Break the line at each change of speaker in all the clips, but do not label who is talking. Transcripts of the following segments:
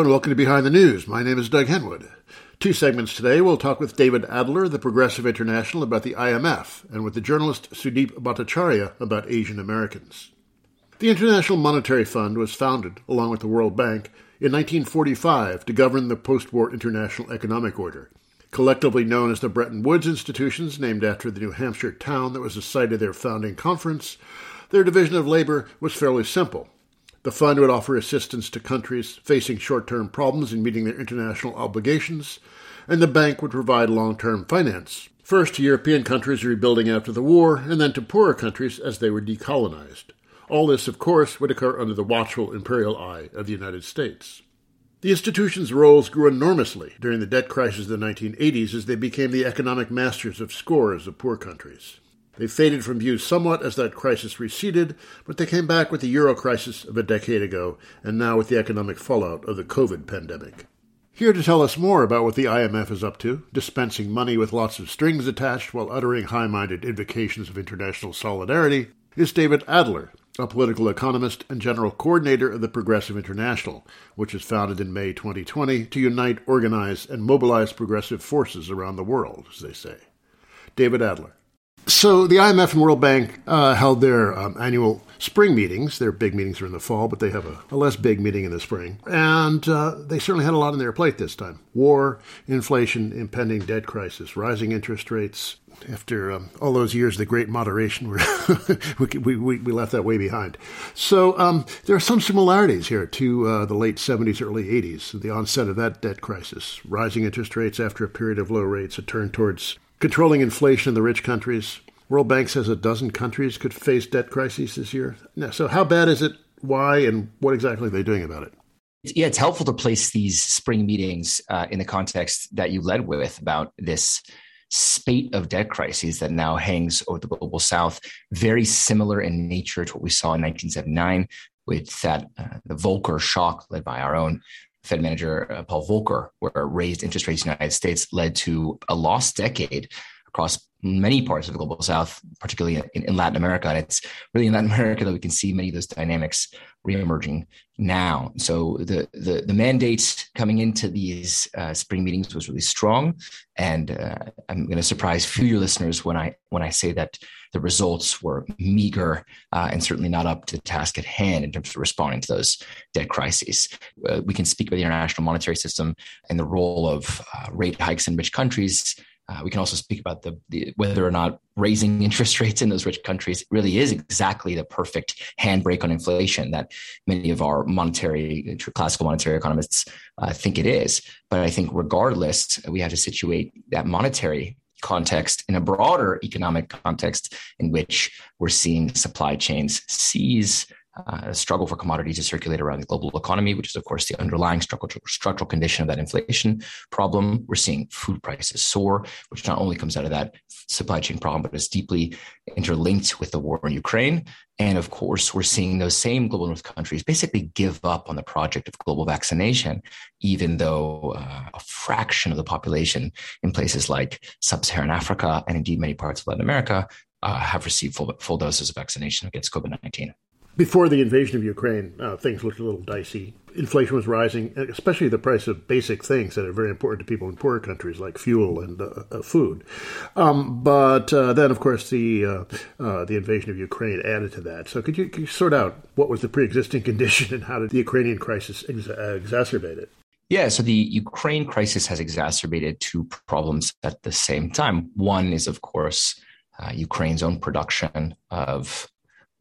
And welcome to Behind the News. My name is Doug Henwood. Two segments today. We'll talk with David Adler, the Progressive International, about the IMF, and with the journalist Sudeep Bhattacharya about Asian Americans. The International Monetary Fund was founded, along with the World Bank, in 1945 to govern the post war international economic order. Collectively known as the Bretton Woods institutions, named after the New Hampshire town that was the site of their founding conference, their division of labor was fairly simple the fund would offer assistance to countries facing short term problems in meeting their international obligations, and the bank would provide long term finance, first to European countries rebuilding after the war, and then to poorer countries as they were decolonized. All this, of course, would occur under the watchful imperial eye of the United States. The institution's roles grew enormously during the debt crisis of the 1980s as they became the economic masters of scores of poor countries. They faded from view somewhat as that crisis receded, but they came back with the euro crisis of a decade ago, and now with the economic fallout of the COVID pandemic. Here to tell us more about what the IMF is up to, dispensing money with lots of strings attached while uttering high minded invocations of international solidarity, is David Adler, a political economist and general coordinator of the Progressive International, which was founded in May 2020 to unite, organize, and mobilize progressive forces around the world, as they say. David Adler. So the IMF and World Bank uh, held their um, annual spring meetings. Their big meetings are in the fall, but they have a, a less big meeting in the spring. And uh, they certainly had a lot on their plate this time war, inflation, impending debt crisis, rising interest rates. After um, all those years, of the great moderation, we, we, we, left that way behind. So um, there are some similarities here to uh, the late 70s, early 80s, the onset of that debt crisis. Rising interest rates after a period of low rates, a turn towards controlling inflation in the rich countries. World Bank says a dozen countries could face debt crises this year. So, how bad is it? Why? And what exactly are they doing about it?
Yeah, it's helpful to place these spring meetings uh, in the context that you led with about this spate of debt crises that now hangs over the global south, very similar in nature to what we saw in 1979 with that uh, the Volcker shock led by our own Fed manager uh, Paul Volcker, where raised interest rates in the United States led to a lost decade across many parts of the global south, particularly in, in, Latin America. And it's really in Latin America that we can see many of those dynamics reemerging now. So the the, the mandate coming into these uh, spring meetings was really strong, and uh, I'm going to surprise few of your listeners when I when I say that the results were meager uh, and certainly not up to the task at hand in terms of responding to those debt crises. Uh, we can speak about the international monetary system and the role of uh, rate hikes in rich countries uh, we can also speak about the, the, whether or not raising interest rates in those rich countries really is exactly the perfect handbrake on inflation that many of our monetary classical monetary economists uh, think it is. But I think regardless, we have to situate that monetary context in a broader economic context in which we're seeing supply chains seize uh, struggle for commodities to circulate around the global economy, which is, of course, the underlying structural, structural condition of that inflation problem. We're seeing food prices soar, which not only comes out of that supply chain problem, but is deeply interlinked with the war in Ukraine. And of course, we're seeing those same global north countries basically give up on the project of global vaccination, even though uh, a fraction of the population in places like sub Saharan Africa and indeed many parts of Latin America uh, have received full, full doses of vaccination against COVID 19
before the invasion of Ukraine, uh, things looked a little dicey. Inflation was rising, especially the price of basic things that are very important to people in poorer countries, like fuel and uh, uh, food. Um, but uh, then, of course, the uh, uh, the invasion of Ukraine added to that. So, could you, could you, sort out what was the pre-existing condition and how did the Ukrainian crisis ex- exacerbate it?
Yeah, so the Ukraine crisis has exacerbated two problems at the same time. One is, of course, Ukraine's own production of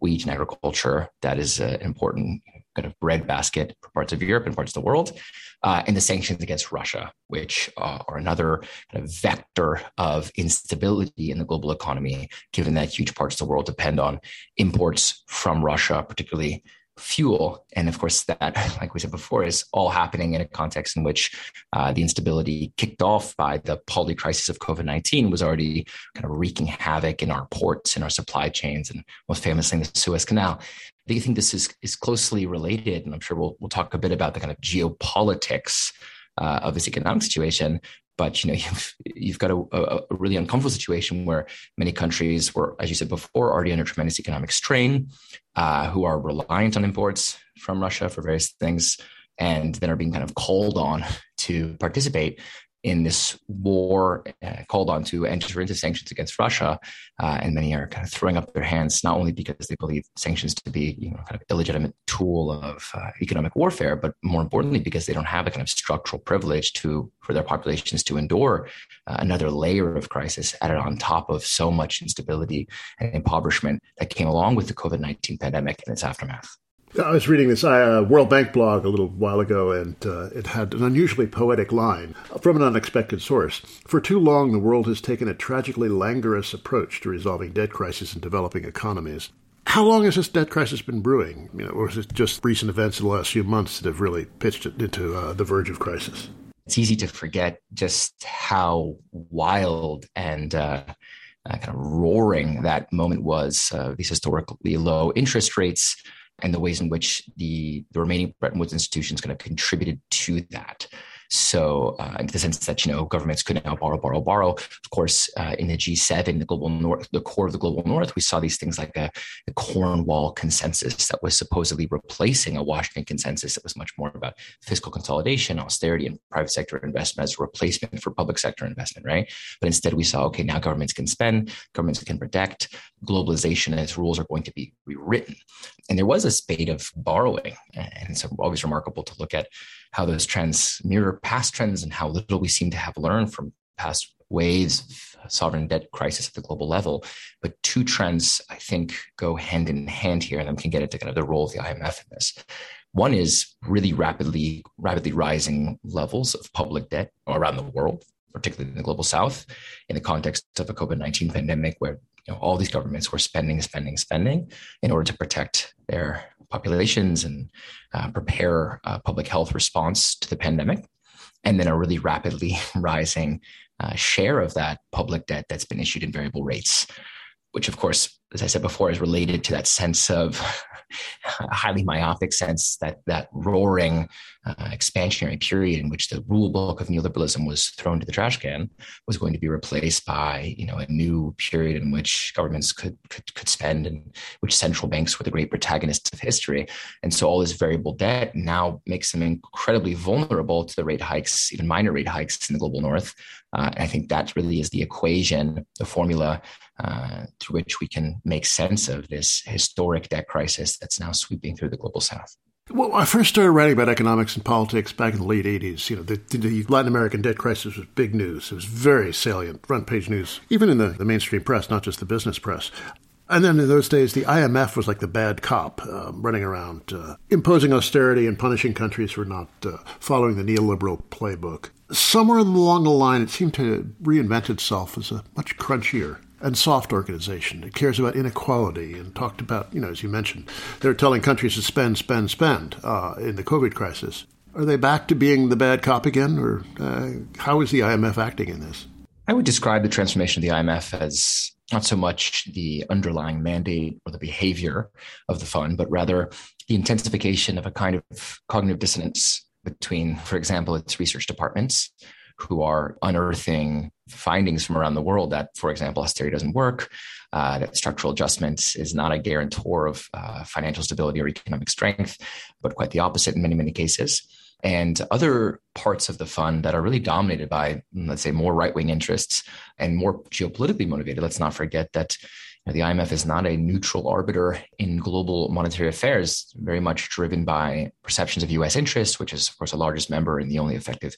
wheat and agriculture that is an important kind of breadbasket for parts of Europe and parts of the world, uh, and the sanctions against Russia, which uh, are another kind of vector of instability in the global economy, given that huge parts of the world depend on imports from Russia, particularly fuel. And of course, that, like we said before, is all happening in a context in which uh, the instability kicked off by the poly crisis of COVID 19 was already kind of wreaking havoc in our ports and our supply chains, and most famously in the Suez Canal. Do you think this is, is closely related? And I'm sure we'll, we'll talk a bit about the kind of geopolitics uh, of this economic situation but you know you've you've got a, a, really uncomfortable situation where many countries were, as you said before, already under tremendous economic strain, uh, who are reliant on imports from Russia for various things, and then are being kind of called on to participate in this war uh, called on to enter into sanctions against Russia, uh, and many are kind of throwing up their hands not only because they believe sanctions to be you know kind of illegitimate tool of uh, economic warfare, but more importantly because they don't have a kind of structural privilege to for their populations to endure uh, another layer of crisis added on top of so much instability and impoverishment that came along with the COVID nineteen pandemic and its aftermath.
I was reading this uh, World Bank blog a little while ago, and uh, it had an unusually poetic line from an unexpected source. For too long, the world has taken a tragically languorous approach to resolving debt crisis in developing economies. How long has this debt crisis been brewing? You know, or is it just recent events in the last few months that have really pitched it into uh, the verge of crisis?
It's easy to forget just how wild and uh, uh, kind of roaring that moment was. Uh, these historically low interest rates and the ways in which the, the remaining Bretton Woods institutions kind of contributed to that. So, uh, in the sense that you know governments could now borrow, borrow, borrow. Of course, uh, in the G7, the global north, the core of the global north, we saw these things like a, a Cornwall consensus that was supposedly replacing a Washington consensus that was much more about fiscal consolidation, austerity, and private sector investment as a replacement for public sector investment, right? But instead, we saw okay, now governments can spend, governments can protect, globalization and its rules are going to be rewritten. And there was a spate of borrowing, and it's always remarkable to look at how those trends mirror past trends and how little we seem to have learned from past waves of sovereign debt crisis at the global level. But two trends, I think, go hand in hand here, and we can get into kind of the role of the IMF in this. One is really rapidly, rapidly rising levels of public debt around the world, particularly in the global south, in the context of a COVID 19 pandemic where you know, all these governments were spending, spending, spending in order to protect their populations and uh, prepare a public health response to the pandemic. And then a really rapidly rising uh, share of that public debt that's been issued in variable rates, which, of course, as I said before, is related to that sense of highly myopic sense that that roaring uh, expansionary period in which the rule book of neoliberalism was thrown to the trash can was going to be replaced by you know a new period in which governments could could, could spend and which central banks were the great protagonists of history. And so all this variable debt now makes them incredibly vulnerable to the rate hikes even minor rate hikes in the global north. Uh, I think that really is the equation, the formula through which we can make sense of this historic debt crisis that's now sweeping through the global south.
Well, I first started writing about economics and politics back in the late 80s. You know, the, the Latin American debt crisis was big news. It was very salient, front page news, even in the, the mainstream press, not just the business press. And then in those days, the IMF was like the bad cop, uh, running around uh, imposing austerity and punishing countries for not uh, following the neoliberal playbook. Somewhere along the line, it seemed to reinvent itself as a much crunchier and soft organization. It cares about inequality and talked about, you know, as you mentioned, they're telling countries to spend, spend, spend uh, in the COVID crisis. Are they back to being the bad cop again, or uh, how is the IMF acting in this?
I would describe the transformation of the IMF as not so much the underlying mandate or the behavior of the fund, but rather the intensification of a kind of cognitive dissonance between, for example, its research departments who are unearthing findings from around the world that, for example, austerity doesn't work, uh, that structural adjustments is not a guarantor of uh, financial stability or economic strength, but quite the opposite in many, many cases. And other parts of the fund that are really dominated by, let's say, more right wing interests and more geopolitically motivated. Let's not forget that the IMF is not a neutral arbiter in global monetary affairs, very much driven by perceptions of US interests, which is, of course, the largest member and the only effective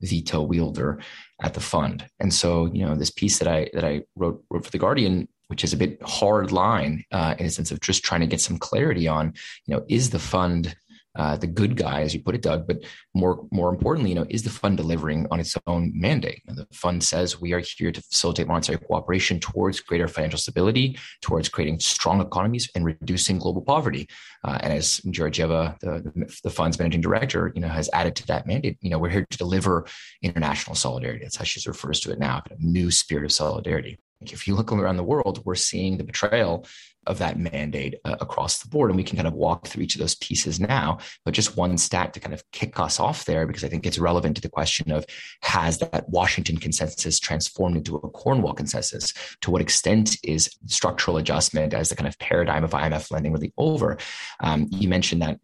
veto wielder at the fund. And so, you know, this piece that I that I wrote wrote for the Guardian, which is a bit hard line uh, in a sense of just trying to get some clarity on, you know, is the fund uh, the good guy, as you put it, Doug. But more more importantly, you know, is the fund delivering on its own mandate? the fund says we are here to facilitate monetary cooperation towards greater financial stability, towards creating strong economies and reducing global poverty. Uh, and as Georgieva, the, the fund's managing director, you know, has added to that mandate, you know, we're here to deliver international solidarity. That's how she refers to it now, a new spirit of solidarity. If you look around the world, we're seeing the betrayal of that mandate uh, across the board. And we can kind of walk through each of those pieces now. But just one stat to kind of kick us off there, because I think it's relevant to the question of has that Washington consensus transformed into a Cornwall consensus? To what extent is structural adjustment as the kind of paradigm of IMF lending really over? Um, you mentioned that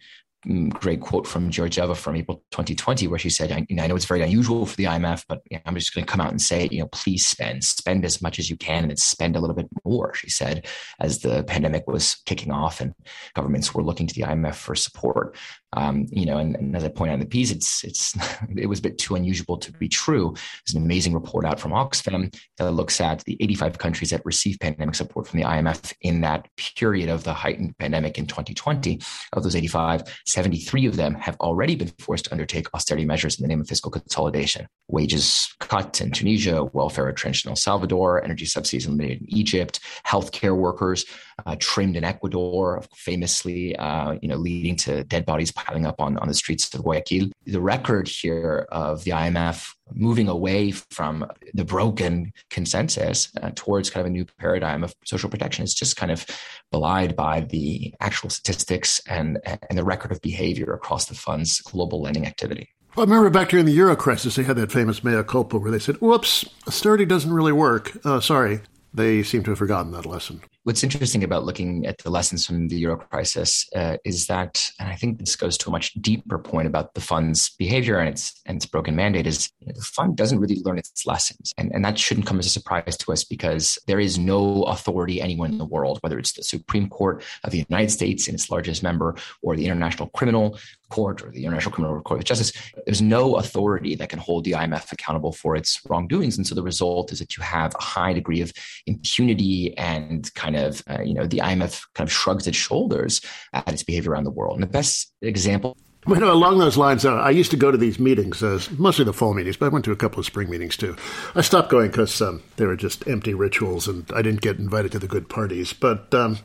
great quote from Georgieva from April 2020, where she said, I, you know, I know it's very unusual for the IMF, but you know, I'm just going to come out and say, you know, please spend, spend as much as you can and spend a little bit more, she said, as the pandemic was kicking off and governments were looking to the IMF for support. Um, you know, and, and, as I point out in the piece, it's it's it was a bit too unusual to be true. There's an amazing report out from Oxfam that looks at the 85 countries that received pandemic support from the IMF in that period of the heightened pandemic in 2020. Of those 85, 73 of them have already been forced to undertake austerity measures in the name of fiscal consolidation. Wages cut in Tunisia, welfare retrenched in El Salvador, energy subsidies eliminated in Egypt, healthcare workers uh, trimmed in Ecuador, famously, uh, you know, leading to dead bodies piling up on, on the streets of Guayaquil. The record here of the IMF moving away from the broken consensus uh, towards kind of a new paradigm of social protection is just kind of belied by the actual statistics and, and the record of behavior across the fund's global lending activity.
Well, I remember back during the Euro crisis, they had that famous mea culpa where they said, whoops, austerity doesn't really work. Uh, sorry. They seem to have forgotten that lesson
what's interesting about looking at the lessons from the euro crisis uh, is that, and I think this goes to a much deeper point about the fund's behavior and its and its broken mandate, is you know, the fund doesn't really learn its lessons, and and that shouldn't come as a surprise to us because there is no authority anywhere in the world, whether it's the Supreme Court of the United States and its largest member, or the International Criminal Court or the International Criminal Court of Justice. There's no authority that can hold the IMF accountable for its wrongdoings, and so the result is that you have a high degree of impunity and kind kind of, uh, you know, the IMF kind of shrugs its shoulders at its behavior around the world. And the best example
know, along those lines, uh, I used to go to these meetings, uh, mostly the fall meetings, but I went to a couple of spring meetings too. I stopped going because um, they were just empty rituals and I didn't get invited to the good parties. But um,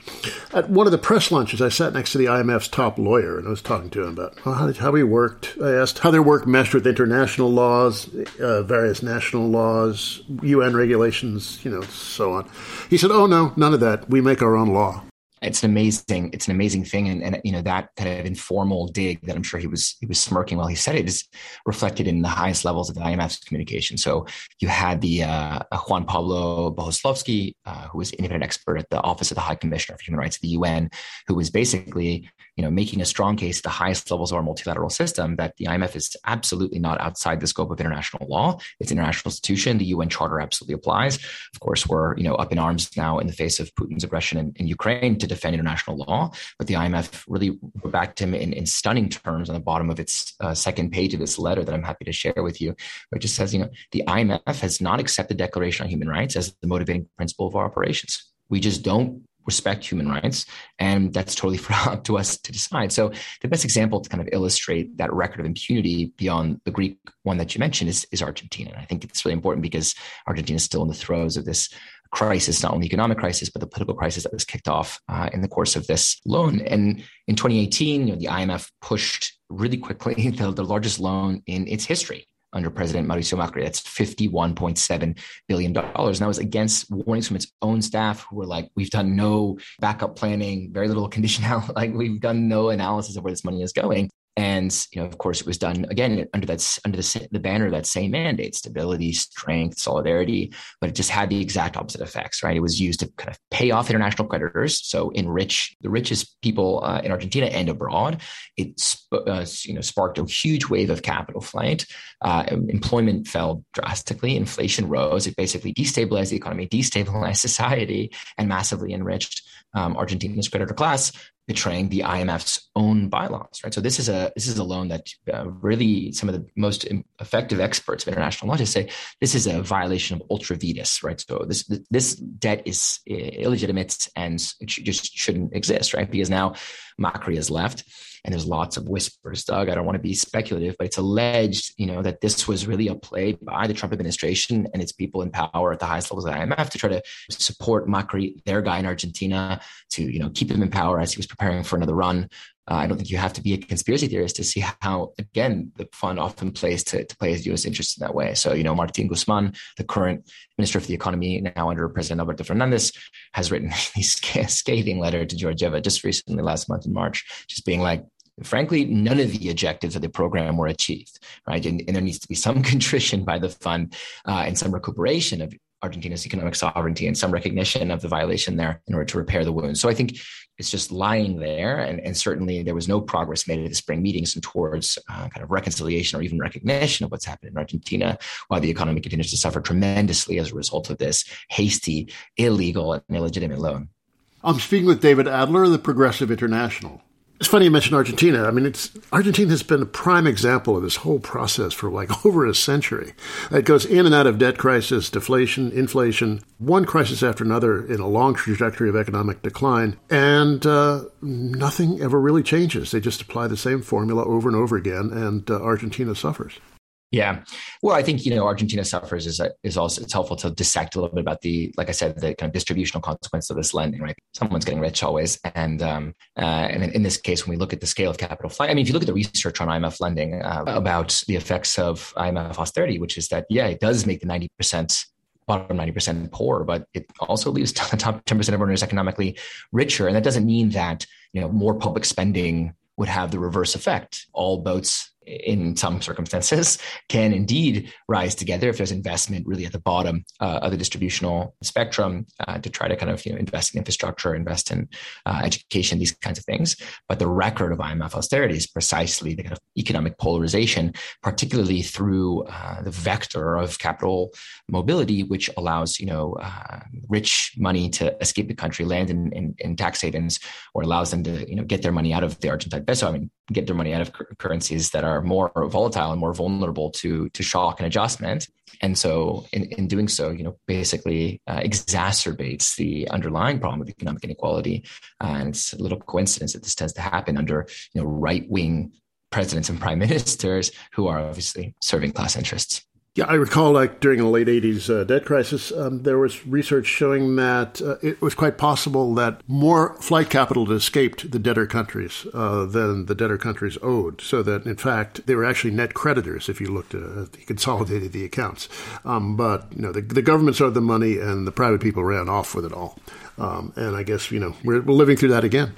at one of the press lunches, I sat next to the IMF's top lawyer and I was talking to him about well, how, how he worked. I asked how their work meshed with international laws, uh, various national laws, UN regulations, you know, so on. He said, oh, no, none of that. We make our own law
it's an amazing it's an amazing thing. And, and you know that kind of informal dig that i'm sure he was he was smirking while he said it is reflected in the highest levels of the imf's communication. So you had the uh, juan pablo Bohoslavsky uh, who was independent expert at the office of the high commissioner for human rights at the un who was basically you know, making a strong case at the highest levels of our multilateral system that the IMF is absolutely not outside the scope of international law. It's an international institution. The UN Charter absolutely applies. Of course, we're you know up in arms now in the face of Putin's aggression in, in Ukraine to defend international law. But the IMF really backed him in, in stunning terms on the bottom of its uh, second page of this letter that I'm happy to share with you, it just says, you know, the IMF has not accepted Declaration on Human Rights as the motivating principle of our operations. We just don't respect human rights. And that's totally up to us to decide. So the best example to kind of illustrate that record of impunity beyond the Greek one that you mentioned is, is Argentina. And I think it's really important because Argentina is still in the throes of this crisis, not only economic crisis, but the political crisis that was kicked off uh, in the course of this loan. And in 2018, you know, the IMF pushed really quickly the, the largest loan in its history under President Mauricio Macri. That's $51.7 billion. And that was against warnings from its own staff who were like, we've done no backup planning, very little conditional, like we've done no analysis of where this money is going. And you know, of course, it was done again under that under the, the banner of that same mandate: stability, strength, solidarity. But it just had the exact opposite effects, right? It was used to kind of pay off international creditors, so enrich the richest people uh, in Argentina and abroad. It uh, you know sparked a huge wave of capital flight. Uh, employment fell drastically. Inflation rose. It basically destabilized the economy, destabilized society, and massively enriched um, Argentina's creditor class betraying the IMF's own bylaws, right? So this is a this is a loan that uh, really some of the most effective experts of international law just say this is a violation of ultra vires, right? So this this debt is illegitimate and it just shouldn't exist, right? Because now Macri has left. And there's lots of whispers, Doug. I don't want to be speculative, but it's alleged, you know, that this was really a play by the Trump administration and its people in power at the highest levels of the IMF to try to support Macri, their guy in Argentina, to you know keep him in power as he was preparing for another run. Uh, I don't think you have to be a conspiracy theorist to see how, again, the fund often plays to, to play U.S. interests in that way. So, you know, Martin Guzman, the current Minister of the Economy, now under President Alberto Fernandez, has written a scathing letter to Georgieva just recently, last month in March, just being like, frankly, none of the objectives of the program were achieved, right? And, and there needs to be some contrition by the fund uh, and some recuperation of Argentina's economic sovereignty and some recognition of the violation there in order to repair the wound. So I think it's just lying there. And, and certainly there was no progress made at the spring meetings and towards uh, kind of reconciliation or even recognition of what's happened in Argentina, while the economy continues to suffer tremendously as a result of this hasty, illegal, and illegitimate loan.
I'm speaking with David Adler, of the Progressive International. It's funny you mentioned Argentina. I mean, it's Argentina has been a prime example of this whole process for like over a century. It goes in and out of debt crisis, deflation, inflation, one crisis after another in a long trajectory of economic decline, and uh, nothing ever really changes. They just apply the same formula over and over again, and uh, Argentina suffers.
Yeah. Well, I think, you know, Argentina suffers is, is also, it's helpful to dissect a little bit about the, like I said, the kind of distributional consequence of this lending, right? Someone's getting rich always. And, um, uh, and in, this case, when we look at the scale of capital flight, I mean, if you look at the research on IMF lending uh, about the effects of IMF austerity, which is that, yeah, it does make the 90% bottom 90% poor, but it also leaves the top 10% of earners economically richer. And that doesn't mean that, you know, more public spending would have the reverse effect. All boats in some circumstances can indeed rise together if there's investment really at the bottom uh, of the distributional spectrum uh, to try to kind of you know invest in infrastructure invest in uh, education these kinds of things. But the record of imf austerity is precisely the kind of economic polarization particularly through uh, the vector of capital mobility which allows you know uh, rich money to escape the country land in, in, in tax havens or allows them to you know get their money out of the argentine peso i mean get their money out of currencies that are more volatile and more vulnerable to to shock and adjustment. And so in, in doing so you know basically uh, exacerbates the underlying problem of economic inequality. Uh, and it's a little coincidence that this tends to happen under you know right wing presidents and prime ministers who are obviously serving class interests
yeah, I recall like during the late 80s uh, debt crisis, um, there was research showing that uh, it was quite possible that more flight capital had escaped the debtor countries uh, than the debtor countries owed. So that, in fact, they were actually net creditors if you looked at uh, the consolidated the accounts. Um, but, you know, the, the governments owed the money and the private people ran off with it all. Um, and I guess, you know, we're, we're living through that again.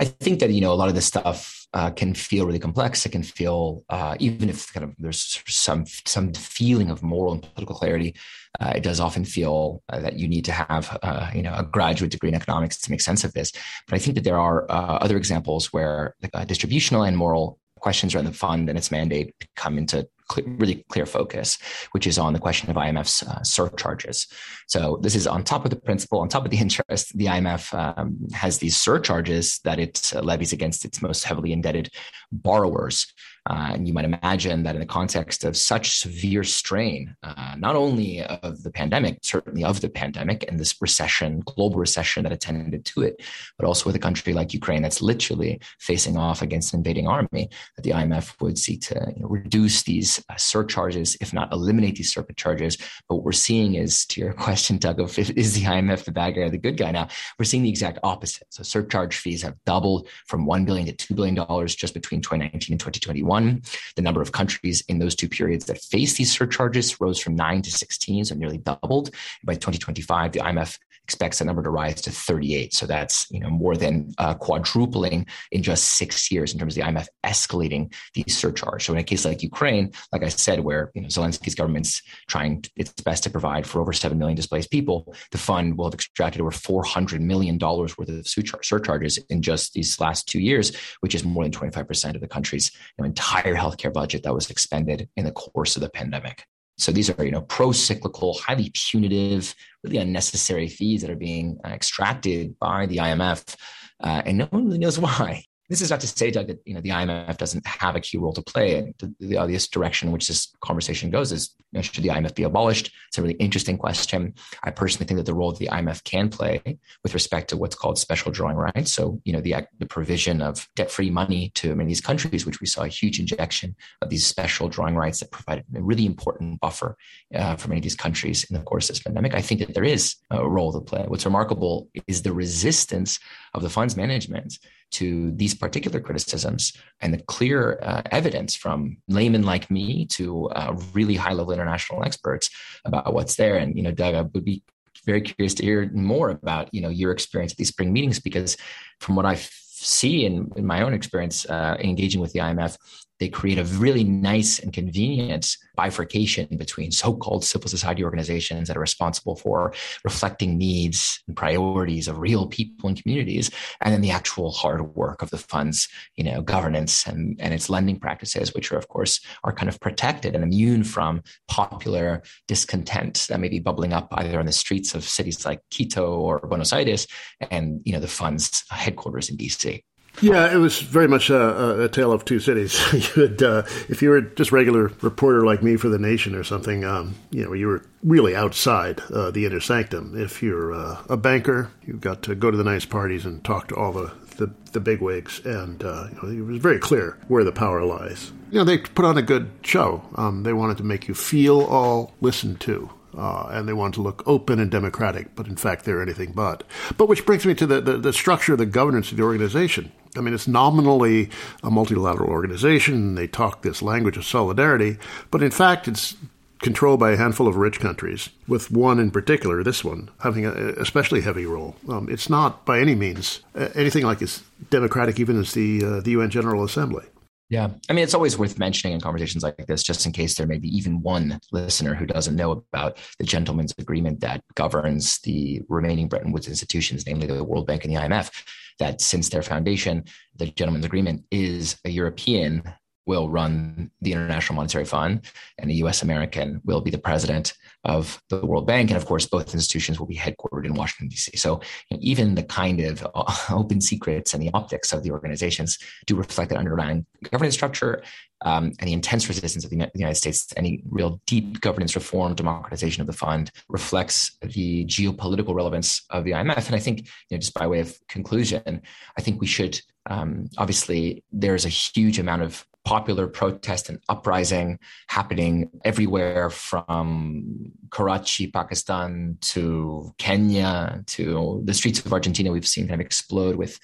I think that, you know, a lot of this stuff uh, can feel really complex. It can feel, uh, even if kind of there's some some feeling of moral and political clarity, uh, it does often feel uh, that you need to have, uh, you know, a graduate degree in economics to make sense of this. But I think that there are uh, other examples where distributional and moral questions around the fund and its mandate come into clear, really clear focus, which is on the question of IMF's uh, surcharges. So this is on top of the principal, on top of the interest. The IMF um, has these surcharges that it uh, levies against its most heavily indebted borrowers. Uh, and you might imagine that in the context of such severe strain, uh, not only of the pandemic, certainly of the pandemic and this recession, global recession that attended to it, but also with a country like Ukraine that's literally facing off against an invading army, that the IMF would seek to you know, reduce these uh, surcharges, if not eliminate these surcharges. But what we're seeing is, to your question, Doug, of is the IMF the bad guy or the good guy now? We're seeing the exact opposite. So surcharge fees have doubled from 1 billion to $2 billion just between 2019 and 2021. The number of countries in those two periods that face these surcharges rose from nine to 16, so nearly doubled. By 2025, the IMF expects that number to rise to 38. So that's you know more than uh, quadrupling in just six years in terms of the IMF escalating these surcharges. So in a case like Ukraine, like I said, where you know Zelensky's government's trying its best to provide for over seven million displaced people, the fund will have extracted over 400 million dollars worth of surcharges in just these last two years, which is more than 25 percent of the country's you know, entire healthcare budget that was expended in the course of the pandemic. So these are, you know, pro-cyclical, highly punitive, really unnecessary fees that are being uh, extracted by the IMF, uh, and no one really knows why. This is not to say, Doug, that you know the IMF doesn't have a key role to play. The, the obvious direction in which this conversation goes is you know, should the IMF be abolished? It's a really interesting question. I personally think that the role that the IMF can play with respect to what's called special drawing rights, so you know the the provision of debt-free money to many of these countries, which we saw a huge injection of these special drawing rights that provided a really important buffer uh, for many of these countries in the course of this pandemic. I think that there is a role to play. What's remarkable is the resistance of the fund's management to these particular criticisms and the clear uh, evidence from laymen like me to uh, really high level international experts about what's there. And, you know, Doug, I would be very curious to hear more about, you know, your experience at these spring meetings, because from what I see in, in my own experience uh, engaging with the IMF, they create a really nice and convenient bifurcation between so-called civil society organizations that are responsible for reflecting needs and priorities of real people and communities and then the actual hard work of the fund's you know governance and, and its lending practices which are of course are kind of protected and immune from popular discontent that may be bubbling up either on the streets of cities like quito or buenos aires and you know the fund's headquarters in dc
yeah, it was very much a, a tale of two cities. you uh, if you were just regular reporter like me for the Nation or something, um, you know, you were really outside uh, the inner sanctum. If you're uh, a banker, you've got to go to the nice parties and talk to all the the, the big wigs, and uh, you know, it was very clear where the power lies. You know, they put on a good show. Um, they wanted to make you feel all listened to uh, and they want to look open and democratic, but in fact they're anything but. But which brings me to the, the, the, structure of the governance of the organization. I mean, it's nominally a multilateral organization. They talk this language of solidarity, but in fact it's controlled by a handful of rich countries, with one in particular, this one, having an especially heavy role. Um, it's not by any means anything like as democratic even as the, uh, the UN General Assembly.
Yeah. I mean, it's always worth mentioning in conversations like this, just in case there may be even one listener who doesn't know about the gentleman's agreement that governs the remaining Bretton Woods institutions, namely the World Bank and the IMF, that since their foundation, the gentleman's agreement is a European will run the International Monetary Fund, and a US American will be the president of the World Bank. And of course, both institutions will be headquartered in Washington, D.C. So you know, even the kind of open secrets and the optics of the organizations do reflect that underlying governance structure um, and the intense resistance of the United States to any real deep governance reform, democratization of the fund reflects the geopolitical relevance of the IMF. And I think, you know, just by way of conclusion, I think we should um, obviously there's a huge amount of popular protest and uprising happening everywhere from Karachi, Pakistan to Kenya to the streets of Argentina. We've seen kind of explode with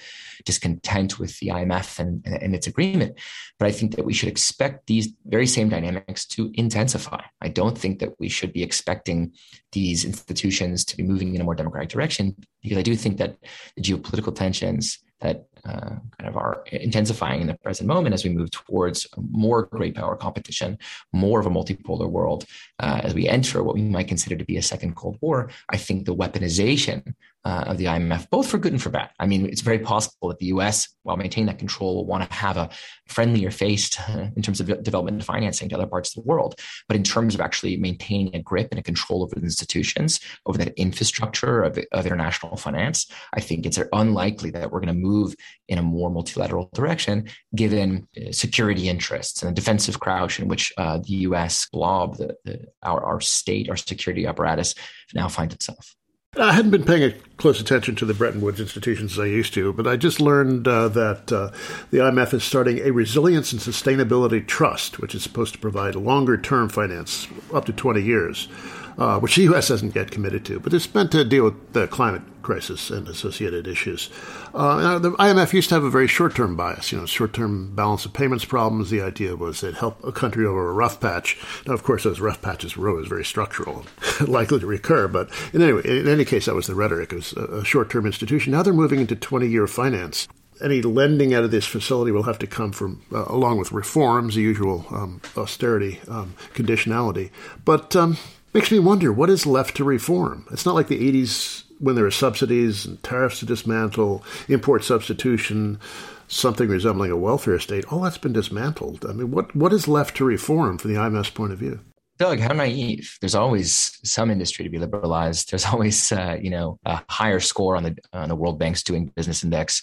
discontent with the IMF and, and its agreement. But I think that we should expect these very same dynamics to intensify. I don't think that we should be expecting these institutions to be moving in a more democratic direction because I do think that the geopolitical tensions that uh, kind of are intensifying in the present moment as we move towards more great power competition, more of a multipolar world. Uh, as we enter what we might consider to be a second Cold War, I think the weaponization uh, of the IMF, both for good and for bad. I mean, it's very possible that the US, while maintaining that control, will want to have a friendlier face to, in terms of development financing to other parts of the world. But in terms of actually maintaining a grip and a control over the institutions, over that infrastructure of, of international finance, I think it's unlikely that we're going to move in a more multilateral direction, given uh, security interests and the defensive crouch in which uh, the US blob, the, the, our, our state, our security apparatus now finds itself.
I hadn't been paying close attention to the Bretton Woods institutions as I used to, but I just learned uh, that uh, the IMF is starting a resilience and sustainability trust, which is supposed to provide longer term finance up to 20 years uh, which the U.S. hasn't yet committed to, but it's meant to deal with the climate crisis and associated issues. Uh, the IMF used to have a very short-term bias, you know, short-term balance of payments problems. The idea was it help a country over a rough patch. Now, of course, those rough patches were always very structural, likely to recur. But in any, in any case, that was the rhetoric. It was a short-term institution. Now they're moving into 20-year finance any lending out of this facility will have to come from, uh, along with reforms, the usual um, austerity um, conditionality. But um, Makes me wonder what is left to reform. It's not like the 80s when there were subsidies and tariffs to dismantle, import substitution, something resembling a welfare state. All that's been dismantled. I mean, what, what is left to reform from the IMF's point of view?
Doug, how naive. There's always some industry to be liberalized. There's always, uh, you know, a higher score on the on the World Bank's Doing Business Index.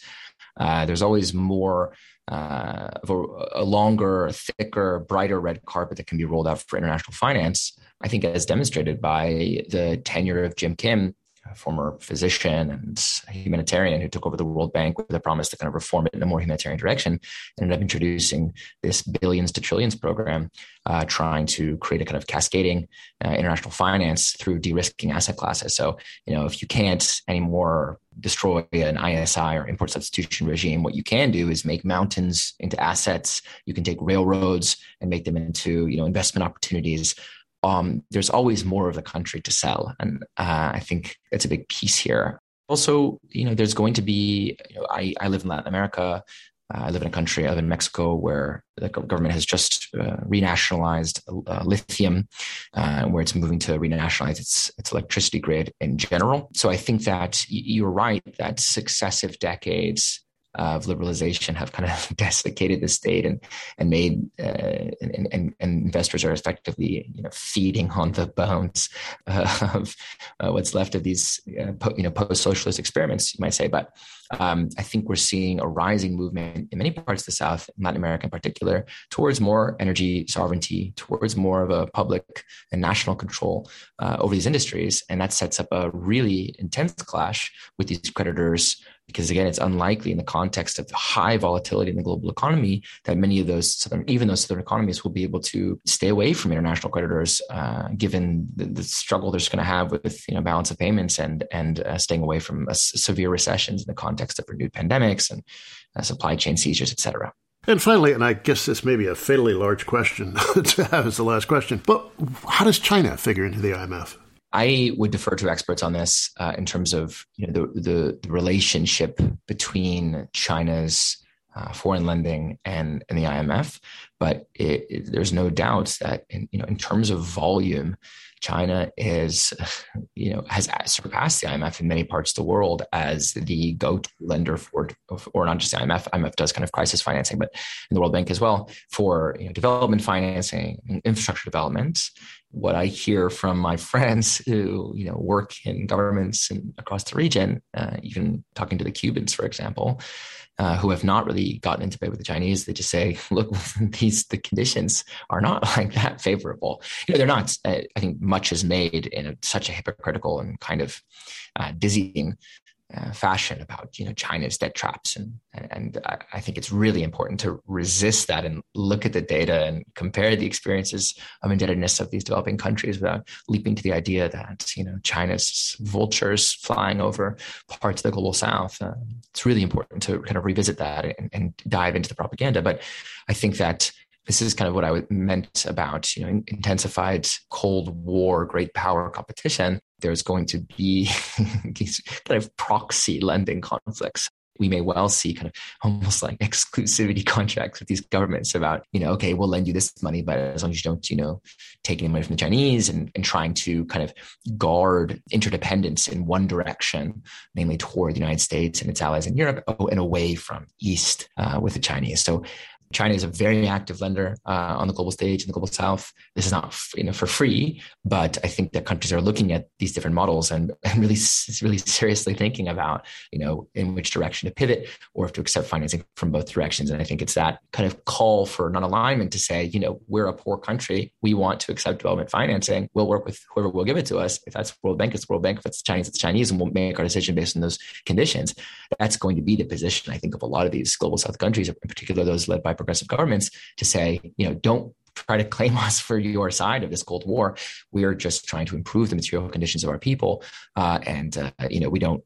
Uh, there's always more uh, of a, a, longer, thicker, brighter red carpet that can be rolled out for international finance. I think, as demonstrated by the tenure of Jim Kim a former physician and humanitarian who took over the World Bank with a promise to kind of reform it in a more humanitarian direction, ended up introducing this billions to trillions program, uh, trying to create a kind of cascading uh, international finance through de-risking asset classes. So, you know, if you can't anymore destroy an ISI or import substitution regime, what you can do is make mountains into assets. You can take railroads and make them into, you know, investment opportunities um, there's always more of the country to sell. And uh, I think it's a big piece here. Also, you know, there's going to be, you know, I, I live in Latin America. Uh, I live in a country, I live in Mexico, where the government has just uh, renationalized uh, lithium, uh, where it's moving to renationalize its, its electricity grid in general. So I think that you're right that successive decades of liberalization have kind of desiccated the state and and made uh, and, and, and investors are effectively you know feeding on the bones uh, of uh, what's left of these uh, po- you know post socialist experiments you might say but um, I think we're seeing a rising movement in many parts of the South, Latin America in particular, towards more energy sovereignty, towards more of a public and national control uh, over these industries. And that sets up a really intense clash with these creditors because again, it's unlikely in the context of high volatility in the global economy that many of those southern, even those southern economies will be able to stay away from international creditors, uh, given the, the, struggle they're going to have with you know balance of payments and and uh, staying away from severe recessions in the context of renewed pandemics and uh, supply chain seizures, et cetera.
And finally, and I guess this may be a fatally large question to have as the last question, but how does China figure into the IMF?
I would defer to experts on this uh, in terms of you know, the, the, the relationship between China's uh, foreign lending and, and the IMF. But it, it, there's no doubt that in, you know, in terms of volume, China is, you know, has surpassed the IMF in many parts of the world as the go-to lender for, or not just the IMF. IMF does kind of crisis financing, but in the World Bank as well for you know, development financing infrastructure development. What I hear from my friends who you know work in governments and across the region, uh, even talking to the Cubans, for example, uh, who have not really gotten into bed with the Chinese, they just say, look, these the conditions are not like that favorable. You know, they're not. Uh, I think much is made in a, such a hypocritical and kind of uh, dizzying uh, fashion about you know China's debt traps, and and I think it's really important to resist that and look at the data and compare the experiences of indebtedness of these developing countries without leaping to the idea that you know China's vultures flying over parts of the global South. Uh, it's really important to kind of revisit that and, and dive into the propaganda. But I think that this is kind of what I meant about you know intensified Cold War, great power competition. There's going to be these kind of proxy lending conflicts. We may well see kind of almost like exclusivity contracts with these governments about, you know, okay, we'll lend you this money, but as long as you don't, you know, take any money from the Chinese and, and trying to kind of guard interdependence in one direction, namely toward the United States and its allies in Europe, oh, and away from East uh, with the Chinese. So China is a very active lender uh, on the global stage in the global south. This is not you know for free, but I think that countries are looking at these different models and, and really really seriously thinking about you know in which direction to pivot or if to accept financing from both directions. And I think it's that kind of call for non-alignment to say you know we're a poor country, we want to accept development financing. We'll work with whoever will give it to us. If that's World Bank, it's World Bank. If it's Chinese, it's Chinese, and we'll make our decision based on those conditions. That's going to be the position I think of a lot of these global south countries, in particular those led by progressive governments to say, you know, don't try to claim us for your side of this Cold War. We are just trying to improve the material conditions of our people, uh, and uh, you know we don't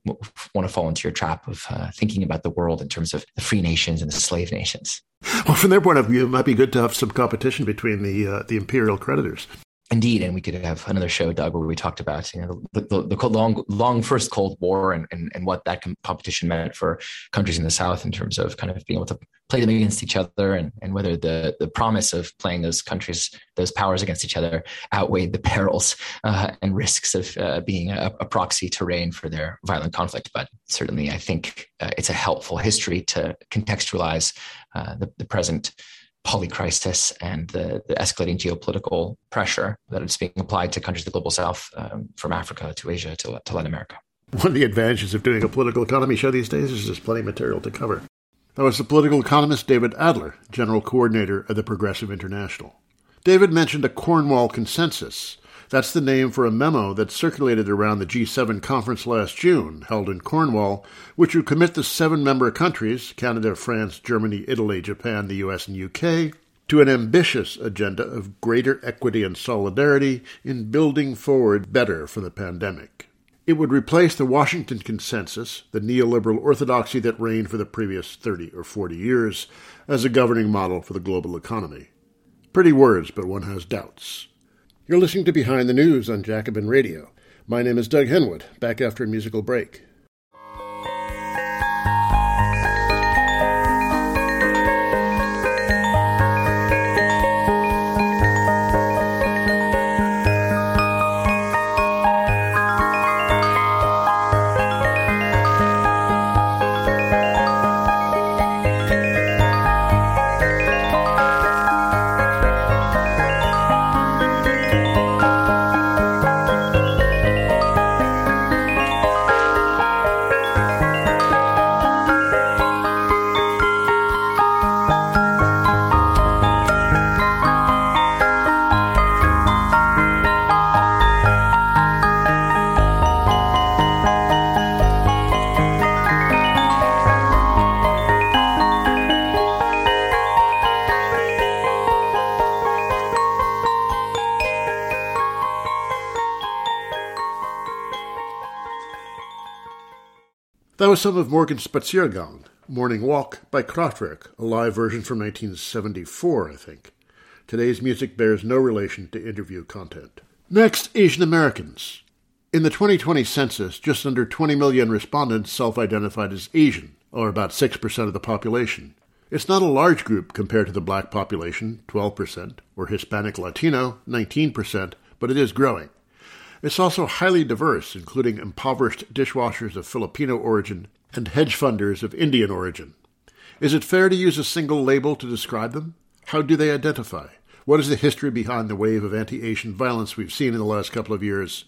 want to fall into your trap of uh, thinking about the world in terms of the free nations and the slave nations.
Well, from their point of view, it might be good to have some competition between the uh, the imperial creditors.
Indeed, and we could have another show, Doug, where we talked about you know the, the, the long, long first Cold War and, and, and what that competition meant for countries in the South in terms of kind of being able to play them against each other, and, and whether the the promise of playing those countries, those powers against each other, outweighed the perils uh, and risks of uh, being a, a, proxy terrain for their violent conflict. But certainly, I think uh, it's a helpful history to contextualize uh, the, the present polycrisis and the, the, escalating geopolitical pressure that is being applied to countries of the global south, um, from Africa to Asia to, to, Latin America.
One of the advantages of doing a political economy show these days is there's plenty of material to cover. That was the political economist David Adler, general coordinator of the Progressive International. David mentioned a Cornwall consensus. That's the name for a memo that circulated around the G7 conference last June, held in Cornwall, which would commit the seven member countries Canada, France, Germany, Italy, Japan, the US, and UK to an ambitious agenda of greater equity and solidarity in building forward better from the pandemic. It would replace the Washington Consensus, the neoliberal orthodoxy that reigned for the previous 30 or 40 years, as a governing model for the global economy. Pretty words, but one has doubts. You're listening to Behind the News on Jacobin Radio. My name is Doug Henwood, back after a musical break. Some of Morgenspaziergang, Morning Walk by Kraftwerk, a live version from 1974, I think. Today's music bears no relation to interview content. Next, Asian Americans. In the 2020 census, just under 20 million respondents self identified as Asian, or about 6% of the population. It's not a large group compared to the black population, 12%, or Hispanic Latino, 19%, but it is growing. It's also highly diverse, including impoverished dishwashers of Filipino origin and hedge funders of Indian origin. Is it fair to use a single label to describe them? How do they identify? What is the history behind the wave of anti Asian violence we've seen in the last couple of years?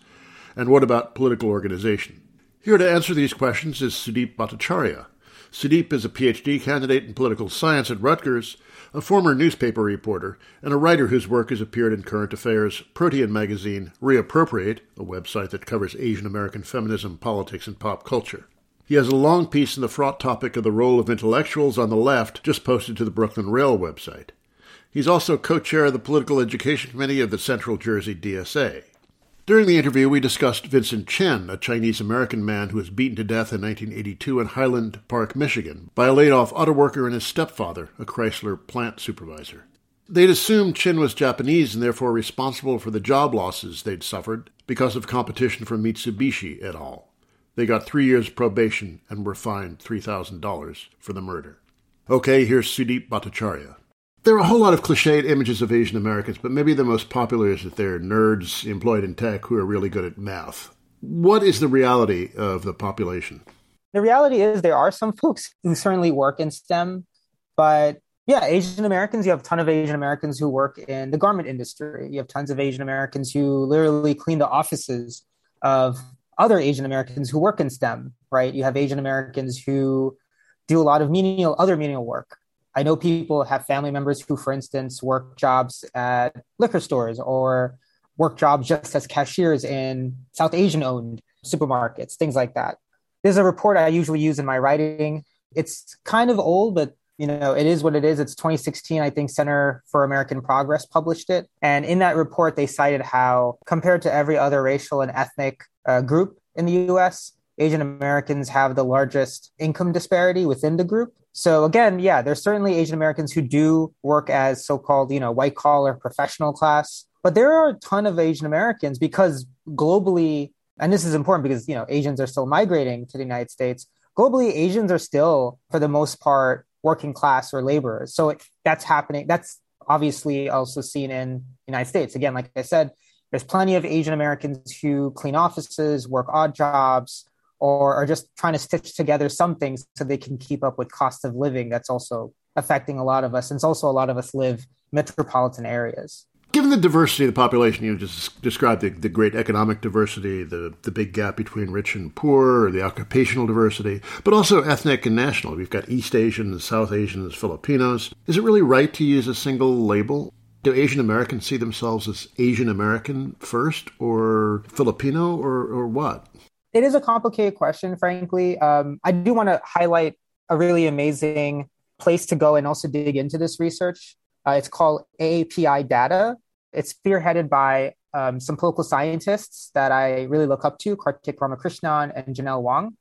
And what about political organization? Here to answer these questions is Sudeep Bhattacharya. Sudeep is a PhD candidate in political science at Rutgers a former newspaper reporter, and a writer whose work has appeared in Current Affairs, Protean magazine, Reappropriate, a website that covers Asian American feminism, politics, and pop culture. He has a long piece in the fraught topic of the role of intellectuals on the left just posted to the Brooklyn Rail website. He's also co chair of the Political Education Committee of the Central Jersey DSA. During the interview, we discussed Vincent Chin, a Chinese American man who was beaten to death in 1982 in Highland Park, Michigan, by a laid off auto worker and his stepfather, a Chrysler plant supervisor. They'd assumed Chen was Japanese and therefore responsible for the job losses they'd suffered because of competition from Mitsubishi et al. They got three years probation and were fined $3,000 for the murder. Okay, here's Sudeep Bhattacharya. There are a whole lot of cliched images of Asian Americans, but maybe the most popular is that they're nerds employed in tech who are really good at math. What is the reality of the population?
The reality is there are some folks who certainly work in STEM, but yeah, Asian Americans, you have a ton of Asian Americans who work in the garment industry. You have tons of Asian Americans who literally clean the offices of other Asian Americans who work in STEM, right? You have Asian Americans who do a lot of menial, other menial work. I know people have family members who, for instance, work jobs at liquor stores or work jobs just as cashiers in South Asian owned supermarkets, things like that. There's a report I usually use in my writing. It's kind of old, but you know, it is what it is. It's 2016, I think Center for American Progress published it. And in that report, they cited how, compared to every other racial and ethnic uh, group in the US, Asian Americans have the largest income disparity within the group. So again, yeah, there's certainly Asian Americans who do work as so-called, you know, white collar professional class, but there are a ton of Asian Americans because globally, and this is important because, you know, Asians are still migrating to the United States. Globally, Asians are still, for the most part, working class or laborers. So it, that's happening. That's obviously also seen in the United States. Again, like I said, there's plenty of Asian Americans who clean offices, work odd jobs, or are just trying to stitch together some things so they can keep up with cost of living that's also affecting a lot of us. And it's also a lot of us live metropolitan areas.
Given the diversity of the population, you just described the, the great economic diversity, the, the big gap between rich and poor, the occupational diversity, but also ethnic and national. We've got East Asians, South Asians, Filipinos. Is it really right to use a single label? Do Asian Americans see themselves as Asian American first, or Filipino, or, or what?
It is a complicated question, frankly. Um, I do want to highlight a really amazing place to go and also dig into this research. Uh, it's called AAPI Data. It's spearheaded by um, some political scientists that I really look up to, Karthick Ramakrishnan and Janelle Wong.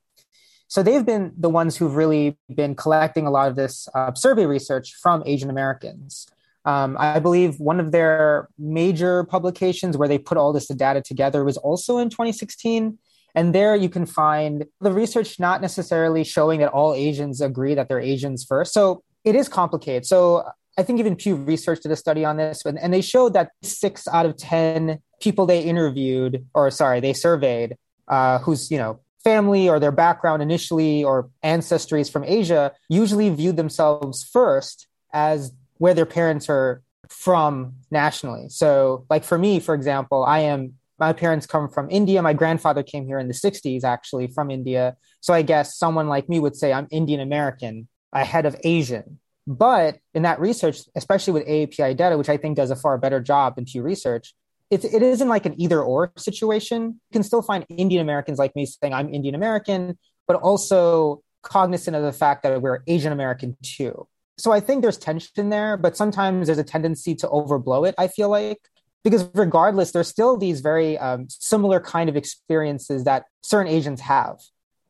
So they've been the ones who've really been collecting a lot of this uh, survey research from Asian Americans. Um, I believe one of their major publications where they put all this data together was also in 2016. And there you can find the research not necessarily showing that all Asians agree that they're Asians first. So it is complicated. So I think even Pew Research did a study on this, and they showed that six out of 10 people they interviewed, or sorry, they surveyed, uh, whose, you know, family or their background initially or ancestries from Asia usually viewed themselves first as where their parents are from nationally. So, like for me, for example, I am my parents come from India. My grandfather came here in the 60s, actually, from India. So I guess someone like me would say I'm Indian American ahead of Asian. But in that research, especially with AAPI data, which I think does a far better job than Pew Research, it's, it isn't like an either or situation. You can still find Indian Americans like me saying I'm Indian American, but also cognizant of the fact that we're Asian American too. So I think there's tension there, but sometimes there's a tendency to overblow it, I feel like. Because regardless, there's still these very um, similar kind of experiences that certain Asians have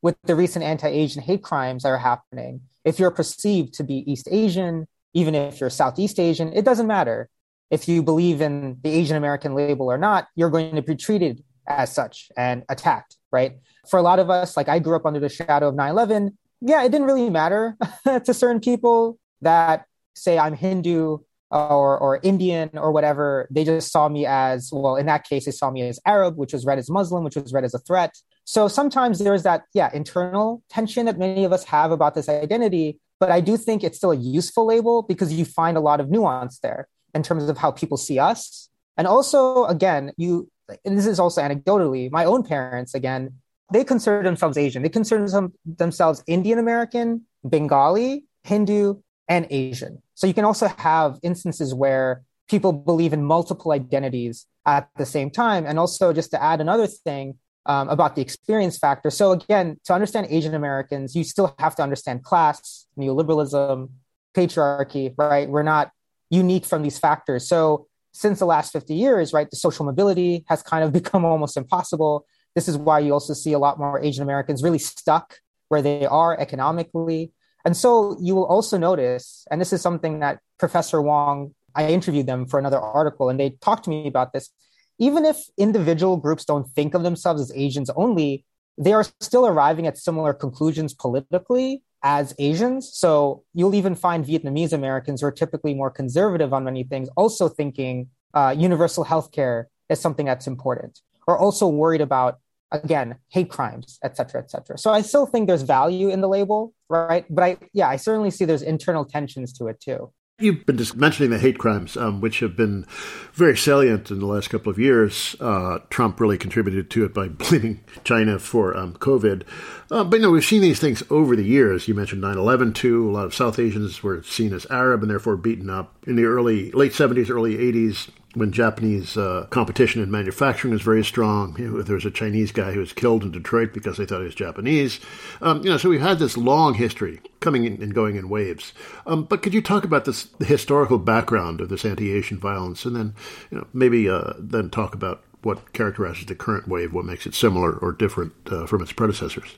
with the recent anti Asian hate crimes that are happening if you're perceived to be East Asian, even if you're Southeast Asian, it doesn't matter. If you believe in the Asian American label or not, you're going to be treated as such and attacked, right? For a lot of us, like I grew up under the shadow of 9 11, yeah, it didn't really matter to certain people that say I'm Hindu or, or Indian or whatever. They just saw me as, well, in that case, they saw me as Arab, which was read as Muslim, which was read as a threat. So sometimes there's that, yeah, internal tension that many of us have about this identity. But I do think it's still a useful label because you find a lot of nuance there in terms of how people see us. And also, again, you, and this is also anecdotally, my own parents, again, they consider themselves Asian. They consider them, themselves Indian American, Bengali, Hindu, and Asian. So you can also have instances where people believe in multiple identities at the same time. And also, just to add another thing, um, about the experience factor. So again, to understand Asian Americans, you still have to understand class, neoliberalism, patriarchy, right? We're not unique from these factors. So since the last 50 years, right, the social mobility has kind of become almost impossible. This is why you also see a lot more Asian Americans really stuck where they are economically. And so you will also notice, and this is something that Professor Wong, I interviewed them for another article, and they talked to me about this even if individual groups don't think of themselves as Asians only, they are still arriving at similar conclusions politically as Asians. So you'll even find Vietnamese Americans who are typically more conservative on many things also thinking uh, universal healthcare is something that's important, or also worried about again hate crimes, et cetera, et cetera. So I still think there's value in the label, right? But I yeah, I certainly see there's internal tensions to it too.
You've been just mentioning the hate crimes, um, which have been very salient in the last couple of years. Uh, Trump really contributed to it by blaming China for um, COVID. Uh, but you know, we've seen these things over the years. You mentioned 9/11 too. A lot of South Asians were seen as Arab and therefore beaten up in the early, late 70s, early 80s when Japanese uh, competition in manufacturing was very strong. There was a Chinese guy who was killed in Detroit because they thought he was Japanese. Um, you know, so we've had this long history coming in and going in waves. Um, but could you talk about this the historical background of this anti-Asian violence, and then you know, maybe uh, then talk about what characterizes the current wave, what makes it similar or different uh, from its predecessors?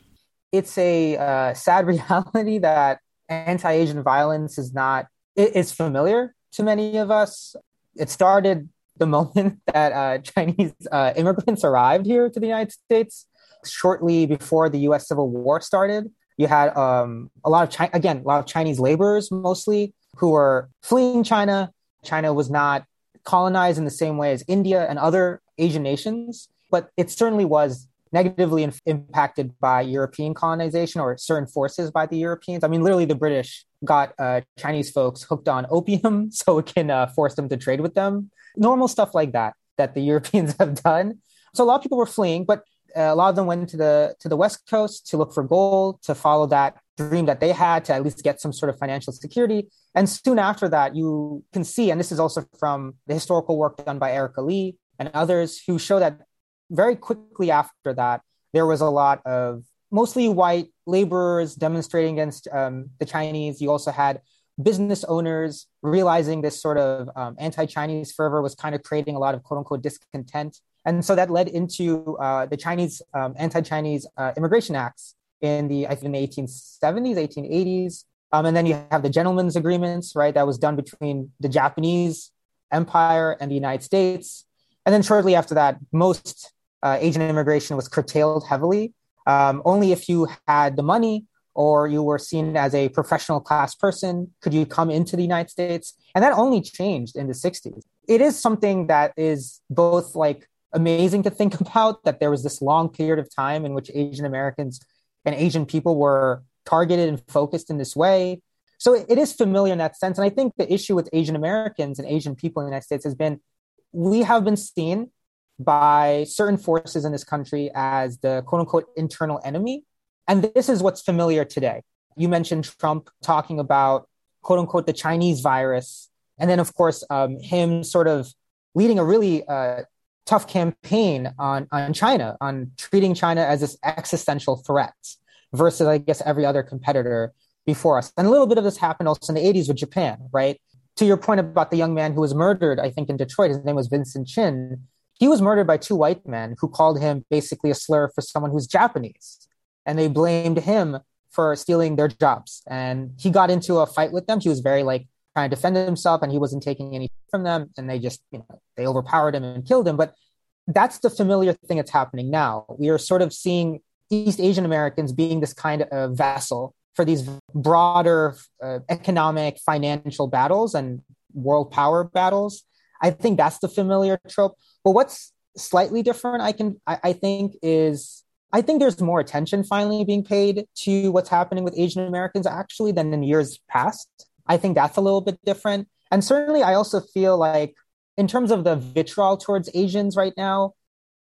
It's a uh, sad reality that anti-Asian violence is not. It, it's familiar to many of us it started the moment that uh, Chinese uh, immigrants arrived here to the United States. Shortly before the U.S. Civil War started, you had um, a lot of Chi- again a lot of Chinese laborers mostly who were fleeing China. China was not colonized in the same way as India and other Asian nations, but it certainly was negatively in- impacted by European colonization or certain forces by the Europeans. I mean, literally, the British got uh, Chinese folks hooked on opium so it can uh, force them to trade with them. normal stuff like that that the Europeans have done. So a lot of people were fleeing, but a lot of them went to the to the west coast to look for gold, to follow that dream that they had to at least get some sort of financial security. And soon after that, you can see, and this is also from the historical work done by Erika Lee and others who show that very quickly after that, there was a lot of mostly white laborers demonstrating against um, the Chinese. You also had business owners realizing this sort of um, anti-Chinese fervor was kind of creating a lot of quote unquote discontent. And so that led into uh, the Chinese um, anti-Chinese uh, immigration acts in the I think in the 1870s, 1880s. Um, and then you have the gentlemen's agreements, right? That was done between the Japanese Empire and the United States. And then shortly after that, most uh, Asian immigration was curtailed heavily. Um, only if you had the money or you were seen as a professional class person could you come into the United States. And that only changed in the 60s. It is something that is both like amazing to think about that there was this long period of time in which Asian Americans and Asian people were targeted and focused in this way. So it is familiar in that sense. And I think the issue with Asian Americans and Asian people in the United States has been we have been seen by certain forces in this country as the quote unquote internal enemy. And this is what's familiar today. You mentioned Trump talking about quote unquote the Chinese virus. And then, of course, um, him sort of leading a really uh, tough campaign on, on China, on treating China as this existential threat versus, I guess, every other competitor before us. And a little bit of this happened also in the 80s with Japan, right? To your point about the young man who was murdered, I think in Detroit, his name was Vincent Chin. He was murdered by two white men who called him basically a slur for someone who's Japanese. And they blamed him for stealing their jobs. And he got into a fight with them. He was very like trying to defend himself and he wasn't taking any from them. And they just, you know, they overpowered him and killed him. But that's the familiar thing that's happening now. We are sort of seeing East Asian Americans being this kind of vessel for these broader uh, economic, financial battles and world power battles. I think that's the familiar trope. But what's slightly different, I can, I, I think, is I think there's more attention finally being paid to what's happening with Asian Americans actually than in years past. I think that's a little bit different. And certainly, I also feel like, in terms of the vitriol towards Asians right now,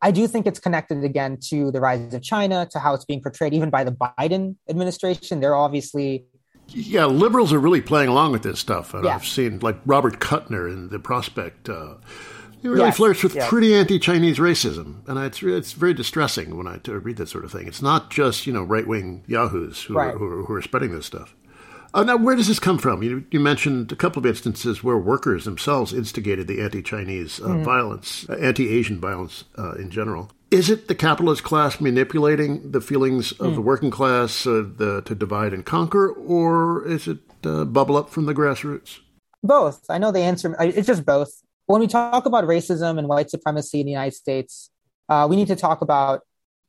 I do think it's connected again to the rise of China, to how it's being portrayed even by the Biden administration. They're obviously.
Yeah, liberals are really playing along with this stuff. And yeah. I've seen like Robert Kuttner in The Prospect. Uh, really yes. flirts with yes. pretty anti-Chinese racism, and it's it's very distressing when I read that sort of thing. It's not just you know right-wing yahoos who, right. are, who, who are spreading this stuff. Uh, now, where does this come from? You, you, mentioned a couple of instances where workers themselves instigated the anti-Chinese uh, mm. violence, uh, anti-Asian violence uh, in general. Is it the capitalist class manipulating the feelings of mm. the working class uh, the, to divide and conquer, or is it uh, bubble up from the grassroots?
Both. I know the answer. It's just both. When we talk about racism and white supremacy in the United States, we need to talk about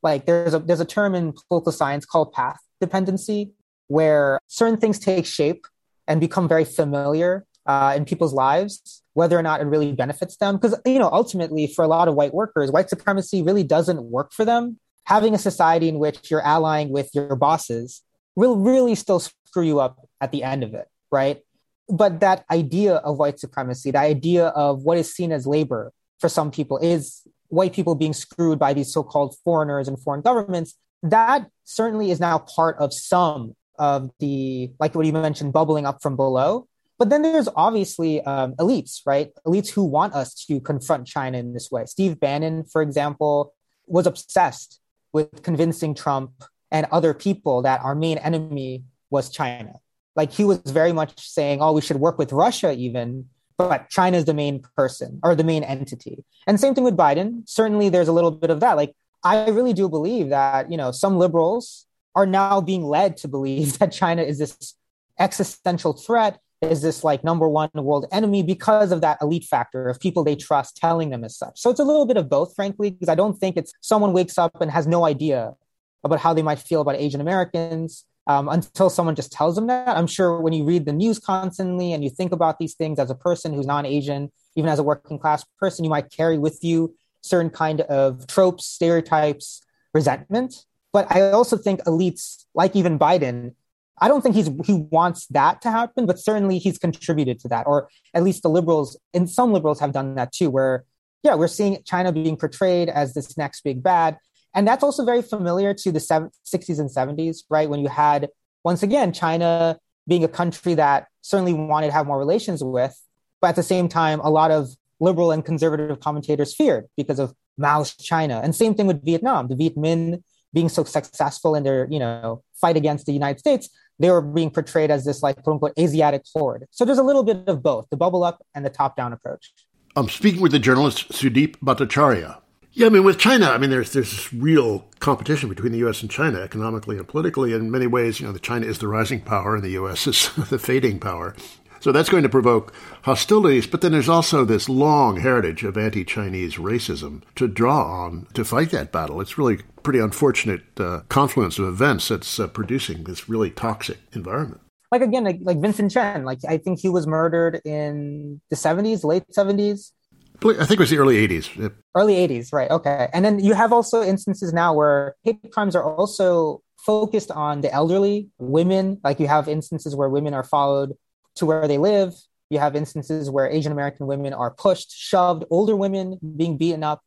like there's a there's a term in political science called path dependency, where certain things take shape and become very familiar uh, in people's lives, whether or not it really benefits them. Because, you know, ultimately, for a lot of white workers, white supremacy really doesn't work for them. Having a society in which you're allying with your bosses will really still screw you up at the end of it, right? But that idea of white supremacy, the idea of what is seen as labor for some people is white people being screwed by these so called foreigners and foreign governments, that certainly is now part of some of the like what you mentioned bubbling up from below. But then there's obviously um, elites right? Elites who want us to confront china in this way. Steve bannon for example was obsessed with convincing trump and other people that our main enemy was china like he was very much saying oh we should work with russia even but china is the main person or the main entity. And same thing with biden. Certainly there's a little bit of that. Like i really do believe that you know some liberals are now being led to believe that China is this existential threat, is this like number one world enemy because of that elite factor of people they trust telling them as such. So it's a little bit of both, frankly, because I don't think it's someone wakes up and has no idea about how they might feel about Asian Americans um, until someone just tells them that. I'm sure when you read the news constantly and you think about these things as a person who's non-Asian, even as a working class person, you might carry with you certain kind of tropes, stereotypes, resentment but I also think elites, like even Biden, I don't think he's he wants that to happen, but certainly he's contributed to that, or at least the liberals and some liberals have done that too, where yeah, we're seeing China being portrayed as this next big bad. And that's also very familiar to the 60s and 70s, right? When you had, once again, China being a country that certainly wanted to have more relations with, but at the same time, a lot of liberal and conservative commentators feared because of Mao's China. And same thing with Vietnam. The Viet Minh being so successful in their, you know, fight against the United States, they were being portrayed as this like quote unquote Asiatic horde. So there's a little bit of both, the bubble up and the top down approach.
I'm speaking with the journalist Sudeep Bhattacharya. Yeah, I mean, with China, I mean, there's there's this real competition between the U.S. and China economically and politically. In many ways, you know, the China is the rising power and the U.S. is the fading power. So that's going to provoke hostilities. But then there's also this long heritage of anti-Chinese racism to draw on to fight that battle. It's really pretty unfortunate uh, confluence of events that's uh, producing this really toxic environment
like again, like, like Vincent Chin, like I think he was murdered in the 70s, late 70s.
I think it was the early 80s.
Early 80s, right. Okay. And then you have also instances now where hate crimes are also focused on the elderly, women. Like you have instances where women are followed to where they live. You have instances where Asian American women are pushed, shoved, older women being beaten up.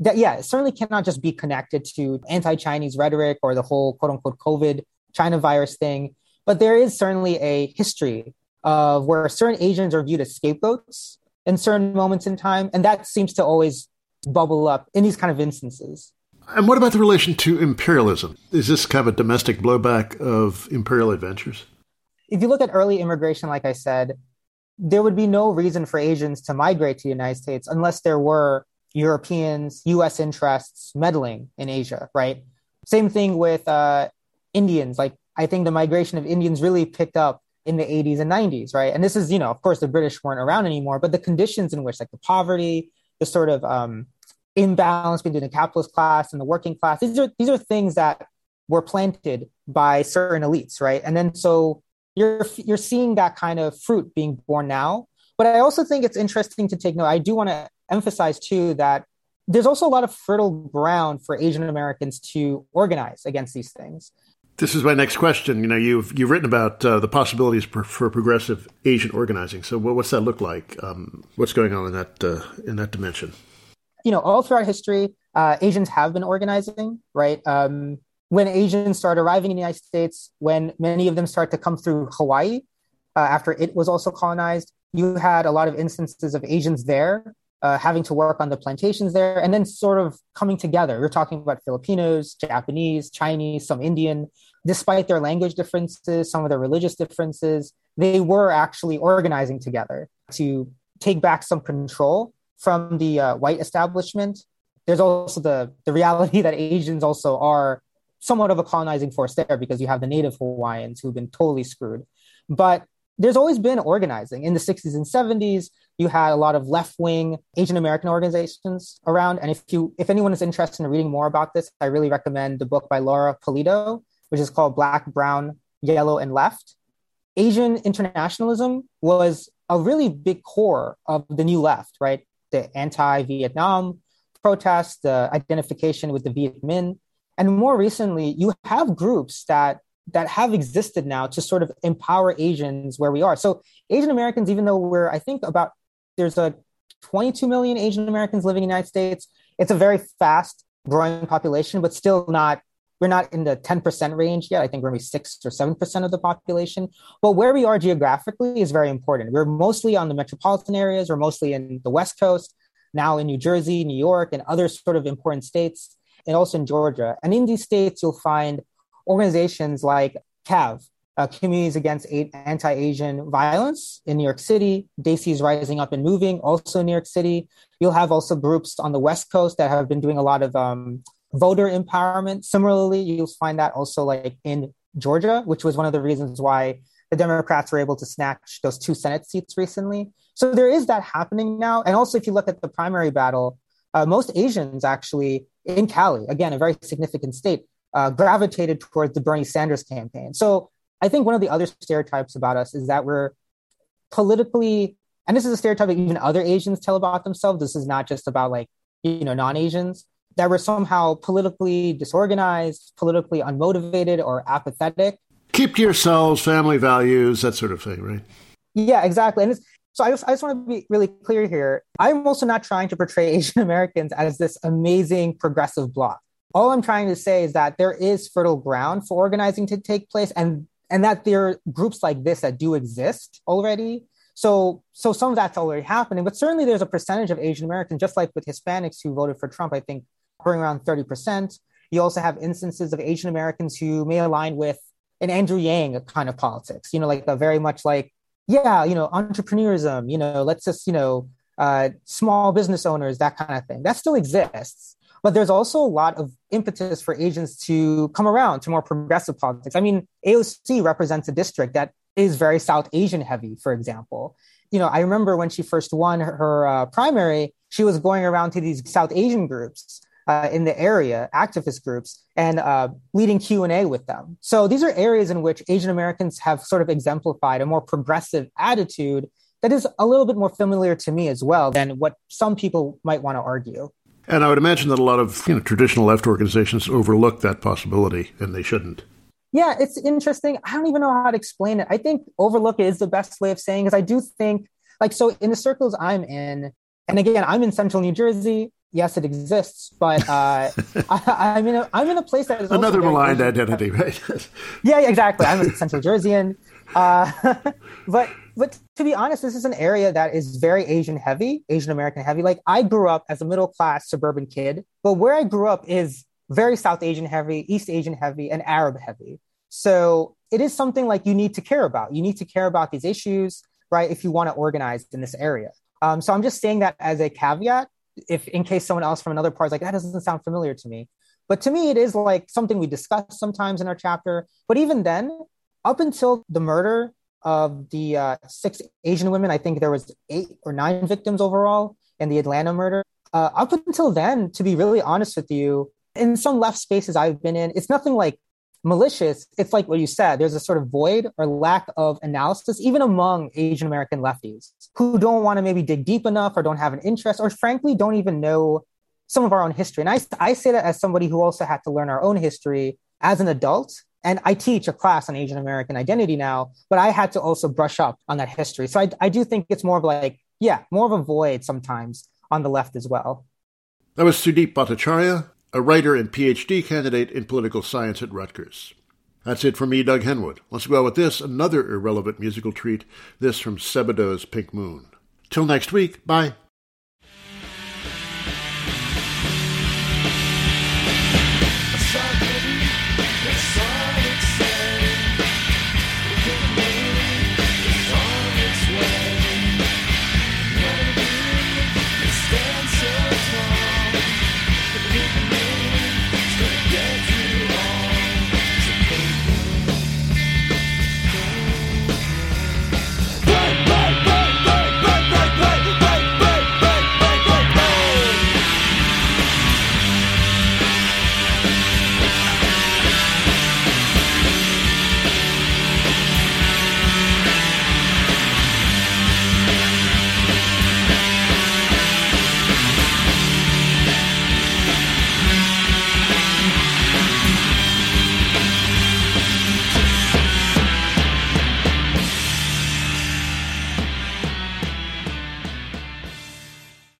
That, yeah, it certainly cannot just be connected to anti Chinese rhetoric or the whole quote unquote COVID China virus thing. But there is certainly a history of where certain Asians are viewed as scapegoats in certain moments in time. And that seems to always bubble up in these kind of instances.
And what about the relation to imperialism? Is this kind of a domestic blowback of imperial adventures?
If you look at early immigration, like I said, there would be no reason for Asians to migrate to the United States unless there were Europeans, US interests meddling in Asia, right? Same thing with uh, Indians. Like I think the migration of Indians really picked up in the 80s and 90s, right? And this is, you know, of course, the British weren't around anymore, but the conditions in which, like the poverty, the sort of um, imbalance between the capitalist class and the working class, these are these are things that were planted by certain elites, right? And then so you're you're seeing that kind of fruit being born now. But I also think it's interesting to take note. I do want to emphasize too that there's also a lot of fertile ground for Asian Americans to organize against these things.
This is my next question. You know, you've you've written about uh, the possibilities for, for, progressive Asian organizing. So, what's that look like? Um, what's going on in that uh, in that dimension?
You know, all throughout history, uh, Asians have been organizing. Right um, when Asians start arriving in the United States, when many of them start to come through Hawaii uh, after it was also colonized, you had a lot of instances of Asians there uh, having to work on the plantations there, and then sort of coming together. We're talking about Filipinos, Japanese, Chinese, some Indian. Despite their language differences, some of their religious differences, they were actually organizing together to take back some control from the uh, white establishment. There's also the, the reality that Asians also are somewhat of a colonizing force there because you have the native Hawaiians who've been totally screwed. But there's always been organizing. In the 60s and 70s you had a lot of left-wing asian american organizations around. And if you if anyone is interested in reading more about this i really recommend the book by Laura Pulido which is called black brown yellow and left. Asian internationalism was a really big core of the new left right? The anti-vietnam protests the identification with the viet minh. And more recently you have groups that that have existed now to sort of empower Asians where we are. So Asian Americans, even though we're, I think about there's a 22 million Asian Americans living in the United States. It's a very fast growing population, but still not, we're not in the 10% range yet. I think we're maybe six or 7% of the population. But where we are geographically is very important. We're mostly on the metropolitan areas, we're mostly in the West Coast, now in New Jersey, New York, and other sort of important states, and also in Georgia. And in these states, you'll find organizations like CAV, uh, Communities Against Anti-Asian Violence in New York City. Desi Rising Up and Moving, also in New York City. You'll have also groups on the West Coast that have been doing a lot of um, voter empowerment. Similarly, you'll find that also like in Georgia, which was one of the reasons why the Democrats were able to snatch those two Senate seats recently. So there is that happening now. And also, if you look at the primary battle, uh, most Asians actually in Cali, again, a very significant state, uh, gravitated towards the Bernie Sanders campaign. So I think one of the other stereotypes about us is that we're politically, and this is a stereotype that even other Asians tell about themselves. This is not just about like, you know, non Asians, that we're somehow politically disorganized, politically unmotivated, or apathetic.
Keep to yourselves, family values, that sort of thing, right?
Yeah, exactly. And so I just, I just want to be really clear here. I'm also not trying to portray Asian Americans as this amazing progressive bloc. All I'm trying to say is that there is fertile ground for organizing to take place and and that there are groups like this that do exist already. So so some of that's already happening, but certainly there's a percentage of Asian Americans, just like with Hispanics who voted for Trump, I think hovering around 30%. You also have instances of Asian Americans who may align with an Andrew Yang kind of politics, you know, like a very much like yeah, you know, entrepreneurism, you know, let's just, you know, uh, small business owners, that kind of thing. That still exists. But there's also a lot of impetus for Asians to come around to more progressive politics. I mean, AOC represents a district that is very South Asian heavy, for example. You know, I remember when she first won her, her uh, primary, she was going around to these South Asian groups uh, in the area, activist groups, and uh, leading Q and A with them. So these are areas in which Asian Americans have sort of exemplified a more progressive attitude that is a little bit more familiar to me as well than what some people might want to argue.
And I would imagine that a lot of you know, traditional left organizations overlook that possibility, and they shouldn't.
Yeah, it's interesting. I don't even know how to explain it. I think overlook is the best way of saying because I do think like so in the circles I'm in, and again, I'm in central New Jersey yes, it exists, but uh, I, am in a I'm in a place that is
another maligned identity, right?
yeah, exactly. I'm a Central Jerseyan, uh, but but to be honest, this is an area that is very Asian heavy, Asian American heavy. Like I grew up as a middle class suburban kid, but where I grew up is very South Asian heavy, East Asian heavy, and Arab heavy. So it is something like you need to care about. You need to care about these issues, right? If you want to organize in this area. Um, so I'm just saying that as a caveat if in case someone else from another part is like that doesn't sound familiar to me but to me it is like something we discuss sometimes in our chapter but even then up until the murder of the uh, six asian women i think there was eight or nine victims overall in the atlanta murder uh, up until then to be really honest with you in some left spaces i've been in it's nothing like malicious, it's like what you said, there's a sort of void or lack of analysis, even among Asian American lefties who don't want to maybe dig deep enough or don't have an interest or frankly don't even know some of our own history. And I, I say that as somebody who also had to learn our own history as an adult. And I teach a class on Asian American identity now, but I had to also brush up on that history. So I, I do think it's more of like, yeah, more of a void sometimes on the left as well.
That was Sudeep Bhattacharya, a writer and PhD candidate in political science at Rutgers. That's it for me, Doug Henwood. Let's go out with this, another irrelevant musical treat, this from Sebadoh's Pink Moon. Till next week, bye.